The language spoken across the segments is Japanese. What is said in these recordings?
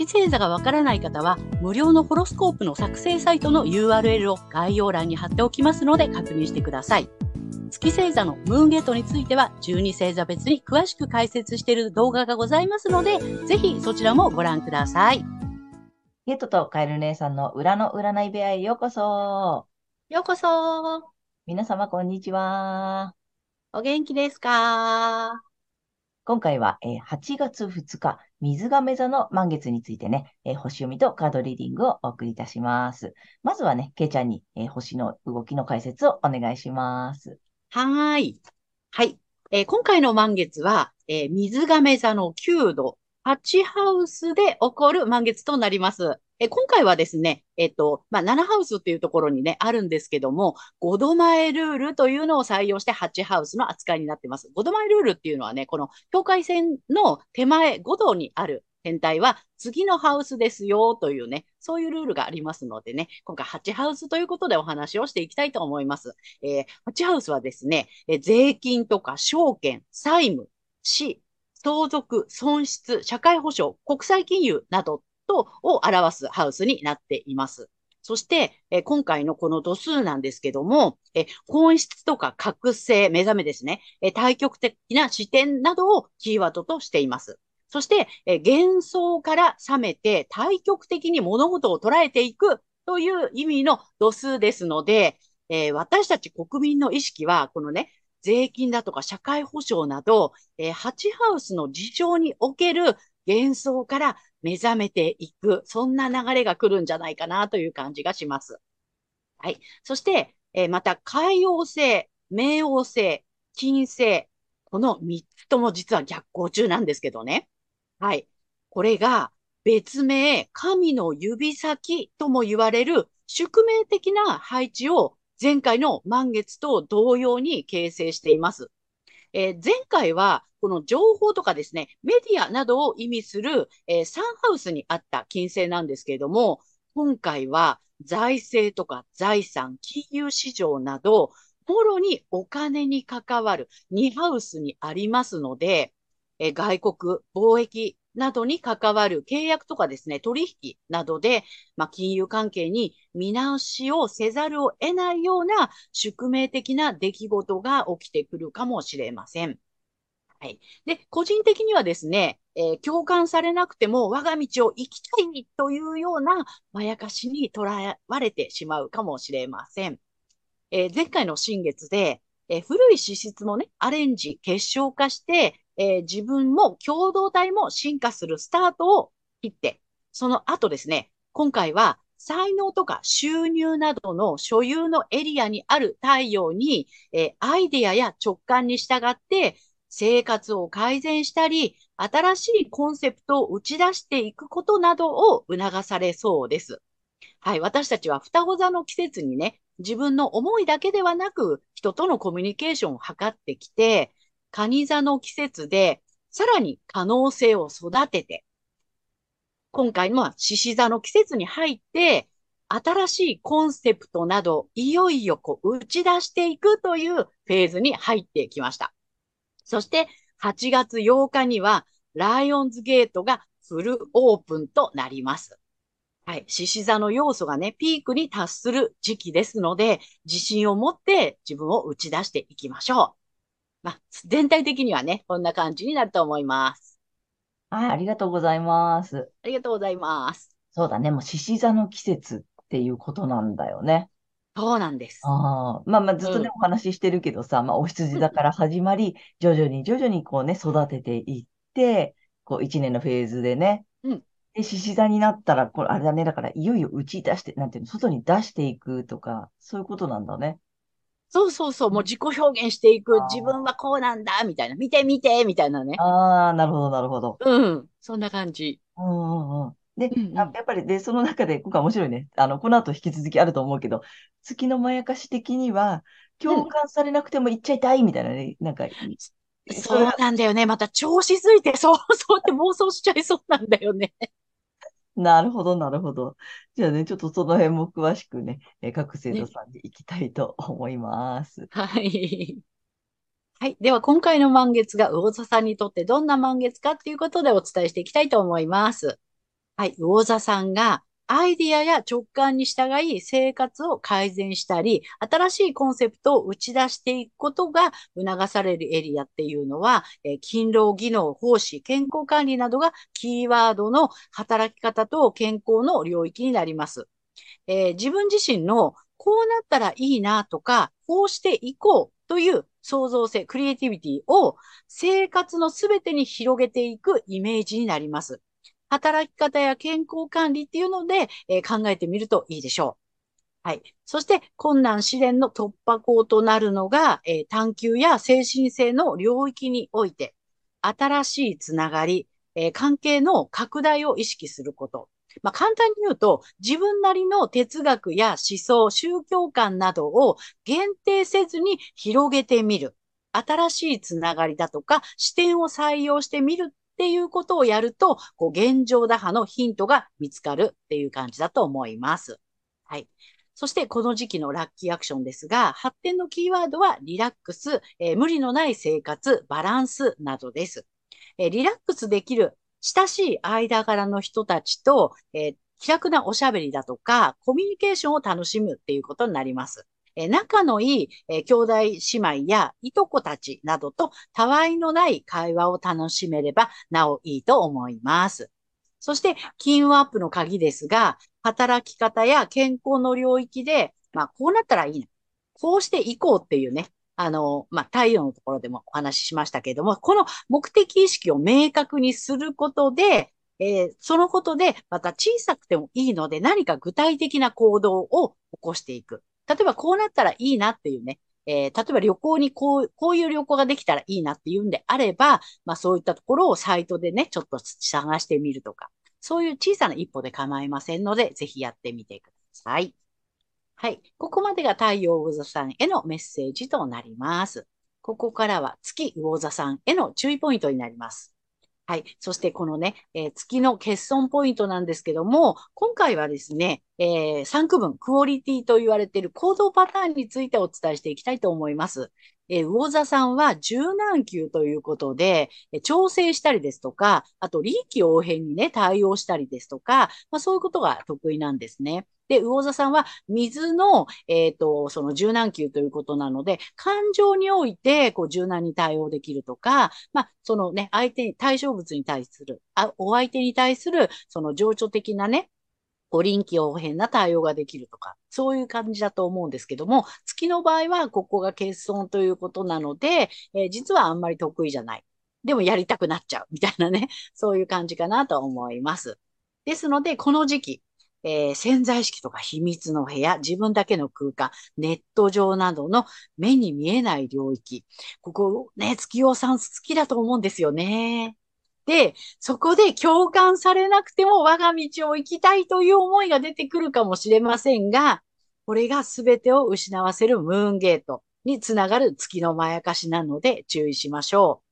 月星座がわからない方は、無料のホロスコープの作成サイトの URL を概要欄に貼っておきますので確認してください。月星座のムーンゲートについては、12星座別に詳しく解説している動画がございますので、ぜひそちらもご覧ください。ゲートとカエル姉さんの裏の占い部屋へようこそ。ようこそ。皆様こんにちは。お元気ですか？今回は、えー、8月2日、水亀座の満月についてね、えー、星読みとカードリーディングをお送りいたします。まずはね、けいちゃんに、えー、星の動きの解説をお願いします。はい。はい。えー、今回の満月は、えー、水亀座の9度、8ハウスで起こる満月となります。え今回はですね、えっと、まあ、7ハウスっていうところにね、あるんですけども、5度前ルールというのを採用して8ハウスの扱いになってます。5度前ルールっていうのはね、この境界線の手前5度にある天体は次のハウスですよというね、そういうルールがありますのでね、今回8ハウスということでお話をしていきたいと思います。えー、8ハウスはですね、え、税金とか証券、債務、死、相続、損失、社会保障、国際金融などとを表すハウスになっています。そして、え今回のこの度数なんですけども、え本質とか覚醒、目覚めですね、え対極的な視点などをキーワードとしています。そして、え幻想から覚めて対極的に物事を捉えていくという意味の度数ですので、え、私たち国民の意識は、このね、税金だとか社会保障など、えー、ハチハウスの事情における幻想から目覚めていく、そんな流れが来るんじゃないかなという感じがします。はい。そして、えー、また、海王星、冥王星、金星、この3つとも実は逆行中なんですけどね。はい。これが別名、神の指先とも言われる宿命的な配置を前回の満月と同様に形成しています。えー、前回は、この情報とかですね、メディアなどを意味する、えー、サンハウスにあった金星なんですけれども、今回は財政とか財産、金融市場など、もろにお金に関わる2ハウスにありますので、え外国、貿易などに関わる契約とかですね、取引などで、まあ、金融関係に見直しをせざるを得ないような宿命的な出来事が起きてくるかもしれません。はい。で、個人的にはですね、えー、共感されなくても我が道を行きたいというようなまやかしにとらわれてしまうかもしれません。えー、前回の新月で、えー、古い資質もね、アレンジ、結晶化して、えー、自分も共同体も進化するスタートを切って、その後ですね、今回は才能とか収入などの所有のエリアにある太陽に、えー、アイデアや直感に従って生活を改善したり、新しいコンセプトを打ち出していくことなどを促されそうです。はい、私たちは双子座の季節にね、自分の思いだけではなく、人とのコミュニケーションを図ってきて、蟹座の季節で、さらに可能性を育てて、今回も獅子座の季節に入って、新しいコンセプトなど、いよいよこう打ち出していくというフェーズに入ってきました。そして、8月8日には、ライオンズゲートがフルオープンとなります。はい。獅子座の要素がね、ピークに達する時期ですので、自信を持って自分を打ち出していきましょう。まあ、全体的にはね、こんな感じになると思います。はい、ありがとうございます。ありがとうございます。そうだね、もう獅子座の季節っていうことなんだよね。そうなんです。ああ、まあまあずっとね、うん、お話ししてるけどさ、まあお羊座から始まり、徐々に徐々にこうね、育てていって、こう一年のフェーズでね、うん。で、獅子座になったら、これあれだね、だからいよいよ打ち出して、なんていうの、外に出していくとか、そういうことなんだね。そうそうそう、もう自己表現していく、自分はこうなんだ、みたいな、見て見て、みたいなね。ああ、なるほど、なるほど。うん、そんな感じ。うんうんうん。で、うんうん、やっぱり、で、その中で、今回面白いね。あの、この後引き続きあると思うけど、月のまやかし的には、共感されなくても言っちゃいたいみたいなね、なんか、そうなんだよね。また調子づいて、そう、そうって妄想しちゃいそうなんだよね。なるほど、なるほど。じゃあね、ちょっとその辺も詳しくね、え各生徒さんに行きたいと思います。はい。はい。では、今回の満月が魚座さんにとってどんな満月かっていうことでお伝えしていきたいと思います。はい。魚座さんがアイディアや直感に従い生活を改善したり、新しいコンセプトを打ち出していくことが促されるエリアっていうのは、え、勤労、技能、奉仕、健康管理などがキーワードの働き方と健康の領域になります。えー、自分自身のこうなったらいいなとか、こうしていこうという創造性、クリエイティビティを生活のすべてに広げていくイメージになります。働き方や健康管理っていうので、えー、考えてみるといいでしょう。はい。そして、困難試練の突破口となるのが、えー、探求や精神性の領域において、新しいつながり、えー、関係の拡大を意識すること。まあ、簡単に言うと、自分なりの哲学や思想、宗教観などを限定せずに広げてみる。新しいつながりだとか視点を採用してみるっていうことをやると、こう、現状打破のヒントが見つかるっていう感じだと思います。はい。そして、この時期のラッキーアクションですが、発展のキーワードはリラックス、えー、無理のない生活、バランスなどです。えー、リラックスできる親しい間柄の人たちと、えー、気楽なおしゃべりだとか、コミュニケーションを楽しむっていうことになります。え仲のいい、え兄弟姉妹やいとこたちなどとたわいのない会話を楽しめればなおいいと思います。そして、金運アップの鍵ですが、働き方や健康の領域で、まあ、こうなったらいいな。こうしていこうっていうね、あの、まあ、太陽のところでもお話ししましたけれども、この目的意識を明確にすることで、えー、そのことで、また小さくてもいいので、何か具体的な行動を起こしていく。例えばこうなったらいいなっていうね、えー、例えば旅行にこう、こういう旅行ができたらいいなっていうんであれば、まあそういったところをサイトでね、ちょっと探してみるとか、そういう小さな一歩で構いませんので、ぜひやってみてください。はい。ここまでが太陽魚座さんへのメッセージとなります。ここからは月魚座さんへの注意ポイントになります。はい。そしてこのね、えー、月の欠損ポイントなんですけども、今回はですね、えー、3区分、クオリティと言われている行動パターンについてお伝えしていきたいと思います。えー、魚座さんは柔軟球ということで、え調整したりですとか、あと臨機応変にね、対応したりですとか、まあ、そういうことが得意なんですね。で、魚座さんは水の、えっ、ー、と、その柔軟球ということなので、感情において、こう、柔軟に対応できるとか、まあ、そのね、相手に、対象物に対する、あお相手に対する、その情緒的なね、こう臨機応変な対応ができるとか、そういう感じだと思うんですけども、月の場合はここが欠損ということなので、えー、実はあんまり得意じゃない。でもやりたくなっちゃうみたいなね、そういう感じかなと思います。ですので、この時期、えー、潜在意識とか秘密の部屋、自分だけの空間、ネット上などの目に見えない領域。ここね、月夜さん好きだと思うんですよね。で、そこで共感されなくても我が道を行きたいという思いが出てくるかもしれませんが、これが全てを失わせるムーンゲートにつながる月のまやかしなので注意しましょ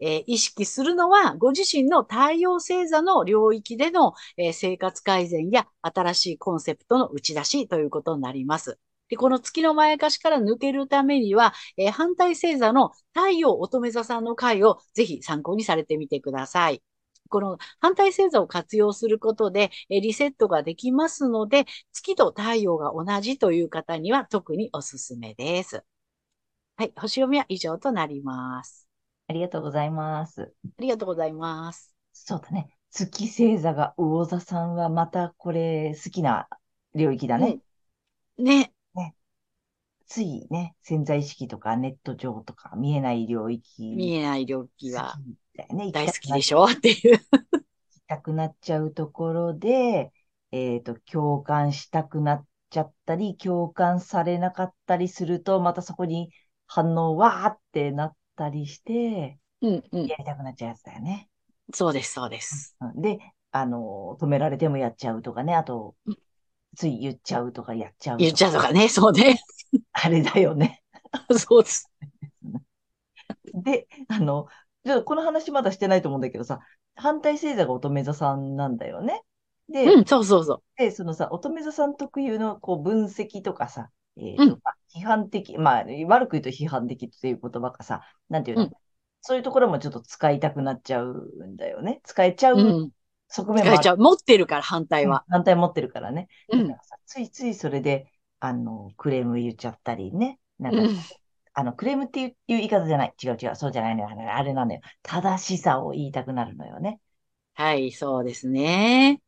う。えー、意識するのは、ご自身の太陽星座の領域での、えー、生活改善や新しいコンセプトの打ち出しということになります。で、この月のまやかしから抜けるためには、えー、反対星座の太陽乙女座さんの回をぜひ参考にされてみてください。この反対星座を活用することで、えリセットができますので、月と太陽が同じという方には特におすすめです。はい、星読みは以上となります。ありがとうございます。ありがとうございます。そうだね。月星座が魚座さんはまたこれ好きな領域だね。ね。ね。ついね、潜在意識とかネット上とか見えない領域。見えない領域は大好きでしょ？っていう。行きたくなっちゃうところで、えっ、ー、と、共感したくなっちゃったり、共感されなかったりすると、またそこに反応わーってなったりして、うんうん。やりたくなっちゃうやつだよね。そうです、そうです。で、あの、止められてもやっちゃうとかね、あとうん、つい言っちゃうとかやっちゃう言っちゃうとかね、そうね。あれだよね。そうです。で、あの、ちょっとこの話まだしてないと思うんだけどさ、反対星座が乙女座さんなんだよね。で、うん、そうそうそう。で、そのさ、乙女座さん特有のこう分析とかさ、えーうんとまあ批判的、まあ、悪く言うと批判的っていう言葉がさ、なんていうの、うんそういうところもちょっと使いたくなっちゃうんだよね。使えちゃう。うん側面もある。使えちゃう。持ってるから、反対は。反対持ってるからね。うんだからさついついそれで、あの、クレーム言っちゃったりね。なんか、うん。あの、クレームっていう言い方じゃない。違う違う。そうじゃないのよ。あれなんだよ。正しさを言いたくなるのよね。はい、そうですね。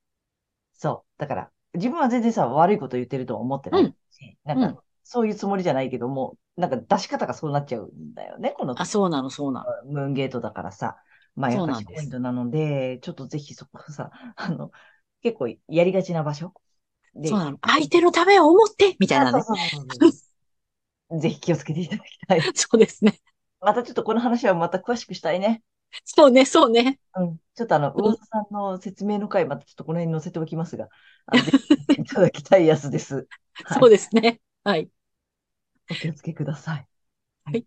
そう。だから、自分は全然さ、悪いこと言ってるとは思ってないし、なんうんか、そういうつもりじゃないけども、なんか出し方がそうなっちゃうんだよね。このあ、そうなの、そうなの。ムーンゲートだからさ。まあ、やっぱりポイントなので、ちょっとぜひそこさ、あの、結構やりがちな場所で、そうなの。相手のためを思ってみたいなねぜひ気をつけていただきたい。そうですね。またちょっとこの話はまた詳しくしたいね。そうね、そうね。うん。ちょっとあの、うん魚座さんの説明の回、またちょっとこの辺に載せておきますが、いただきたいやつです。はいそうですね。はい。お気をつけください。はい。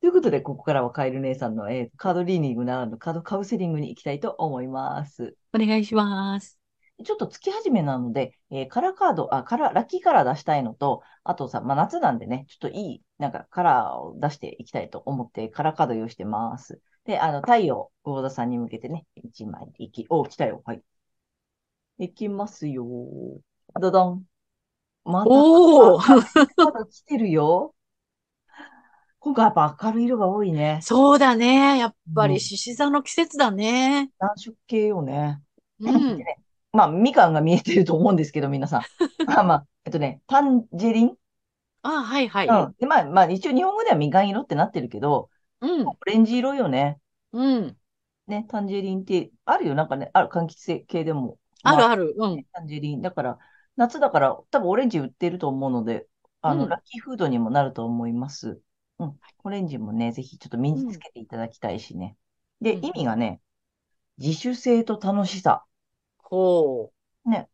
ということで、ここからはカエル姉さんの、えーカードリーディングならぬカードカウンセリングに行きたいと思います。お願いします。ちょっと月始めなので、えーカラーカード、あ、カラー、ラッキーカラー出したいのと、あとさ、まあ、夏なんでね、ちょっといい、なんかカラーを出していきたいと思って、カラーカード用意してます。で、あの、太陽、魚座さんに向けてね、1枚いき、お、来たよ。はい。いきますよ。どどん。また、おおカード来てるよ。今回やっぱ明るい色が多いね。そうだね。やっぱうんり獅子座の季節だね。暖色系よね。うん。まあ、みかんが見えてると思うんですけど、皆さん。ま あまあ、えっとね、タンジェリン？あ、はいはい。うん。で、まあ、まあ、一応日本語ではみかん色ってなってるけど、うん。オレンジ色よね。うん。ね、タンジェリンって、あるよ。なんかね、ある、柑橘系でも。まあるある。うん。タンジェリン。だから、夏だから、多分オレンジ売ってると思うので、あの、うんラッキーフードにもなると思います。うん。オレンジもね、ぜひちょっと身につけていただきたいしね。で、うん意味がね、自主性と楽しさ。ほう。ね。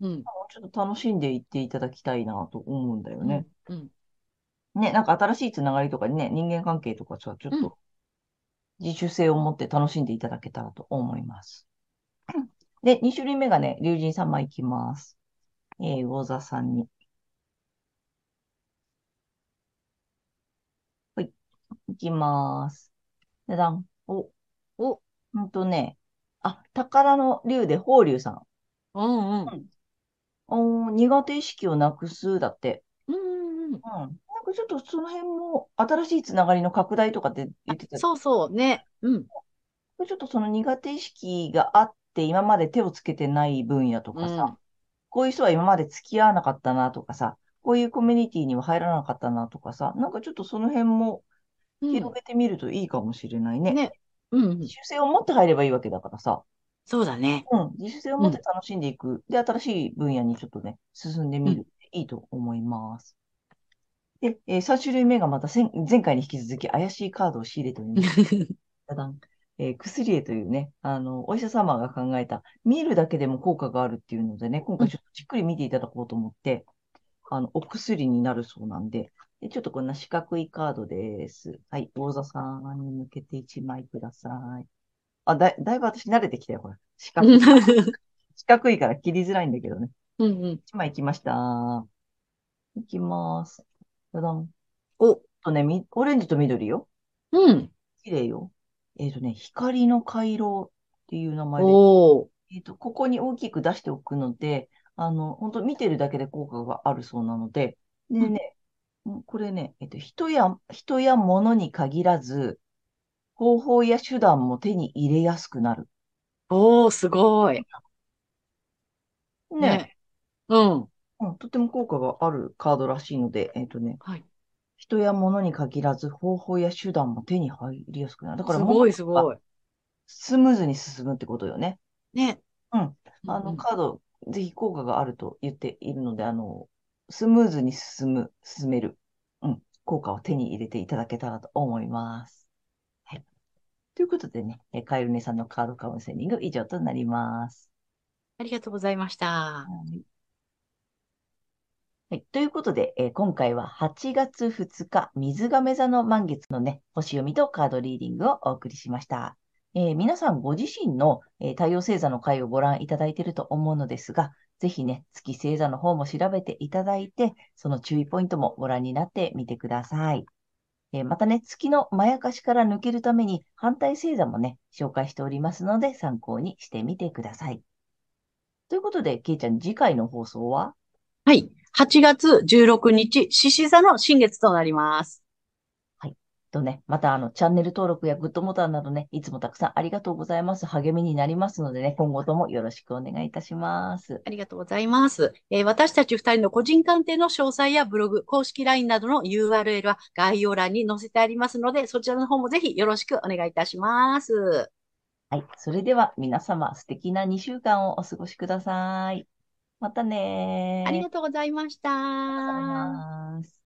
うん。ちょっと楽しんでいっていただきたいなと思うんだよね。うん。ね、なんか新しいつながりとかね、人間関係とかさ、ちょっうんと自主性を持って楽しんでいただけたらと思います。で、2種類目がね、龍神様いきます。えー、魚座さんに。はい。いきます。でだん。お、お、ほんとね。あ、宝の龍で法龍さん。うんうん。おー苦手意識をなくすだって。うんうんうん。なんかちょっとその辺も新しいつながりの拡大とかって言ってた。そうそうね。うん。ちょっとその苦手意識があって今まで手をつけてない分野とかさ、うんこういう人は今まで付き合わなかったなとかさ、こういうコミュニティには入らなかったなとかさ、なんかちょっとその辺もうん広げてみるといいかもしれないね。ね。うんうん自。主性を持って入ればいいわけだからさ、そうだね。うん、自主性を持って楽しんでいく。で、新しい分野にちょっとね、進んでみるっていいと思います。で、え3種類目がまた前前回に引き続き怪しいカードを仕入れております。ダダンえー薬絵というね、あの、お医者様が考えた、見るだけでも効果があるっていうのでね、今回ちょっとじっくり見ていただこうと思って、あの、お薬になるそうなんで、でちょっとこんな四角いカードです。はい、王座さんに向けて1枚ください。あ、だい、だいぶ私慣れてきたよ、これ。四角い。四角いから切りづらいんだけどね。うんうん。1枚いきました。いきます。ダダン。お、とね、み、オレンジと緑よ。うん。綺麗よ。えっとね、光の回廊っていう名前で、おー。えっと、ここに大きく出しておくので、あの、本当見てるだけで効果があるそうなので、でね、うんこれね、えっと、人や、人や物に限らず、方法や手段も手に入れやすくなる。おー、すごい。ね、ね。うん。うん、とても効果があるカードらしいので、えっとね、はい。人や物に限らず、方法や手段も手に入りやすくなる。だから、すごいすい。ごい。スムーズに進むってことよね。ね。うん。あの、うんうんカード、ぜひ効果があると言っているので、あの、スムーズに進む、進める、うん、効果を手に入れていただけたらと思います。はい。ということでね、えカエルネさんのカードカウンセリング以上となります。ありがとうございました。はいはい。ということで、えー、今回は8月2日、水亀座の満月のね、星読みとカードリーディングをお送りしました。えー、皆さんご自身の、えー、太陽星座の回をご覧いただいていると思うのですが、ぜひね、月星座の方も調べていただいて、その注意ポイントもご覧になってみてください。えー、またね、月のまやかしから抜けるために反対星座もね、紹介しておりますので参考にしてみてください。ということで、けいちゃん、次回の放送は？はい。8月16日、獅子座の新月となります。はい。とね、またあの、チャンネル登録やグッドボタンなどね、いつもたくさんありがとうございます。励みになりますのでね、今後ともよろしくお願いいたします。ありがとうございます。えー、私たち二人の個人鑑定の詳細やブログ、公式 LINE などの URL は概要欄に載せてありますので、そちらの方もぜひよろしくお願いいたします。はい。それでは皆様素敵な2週間をお過ごしください。またねありがとうございました。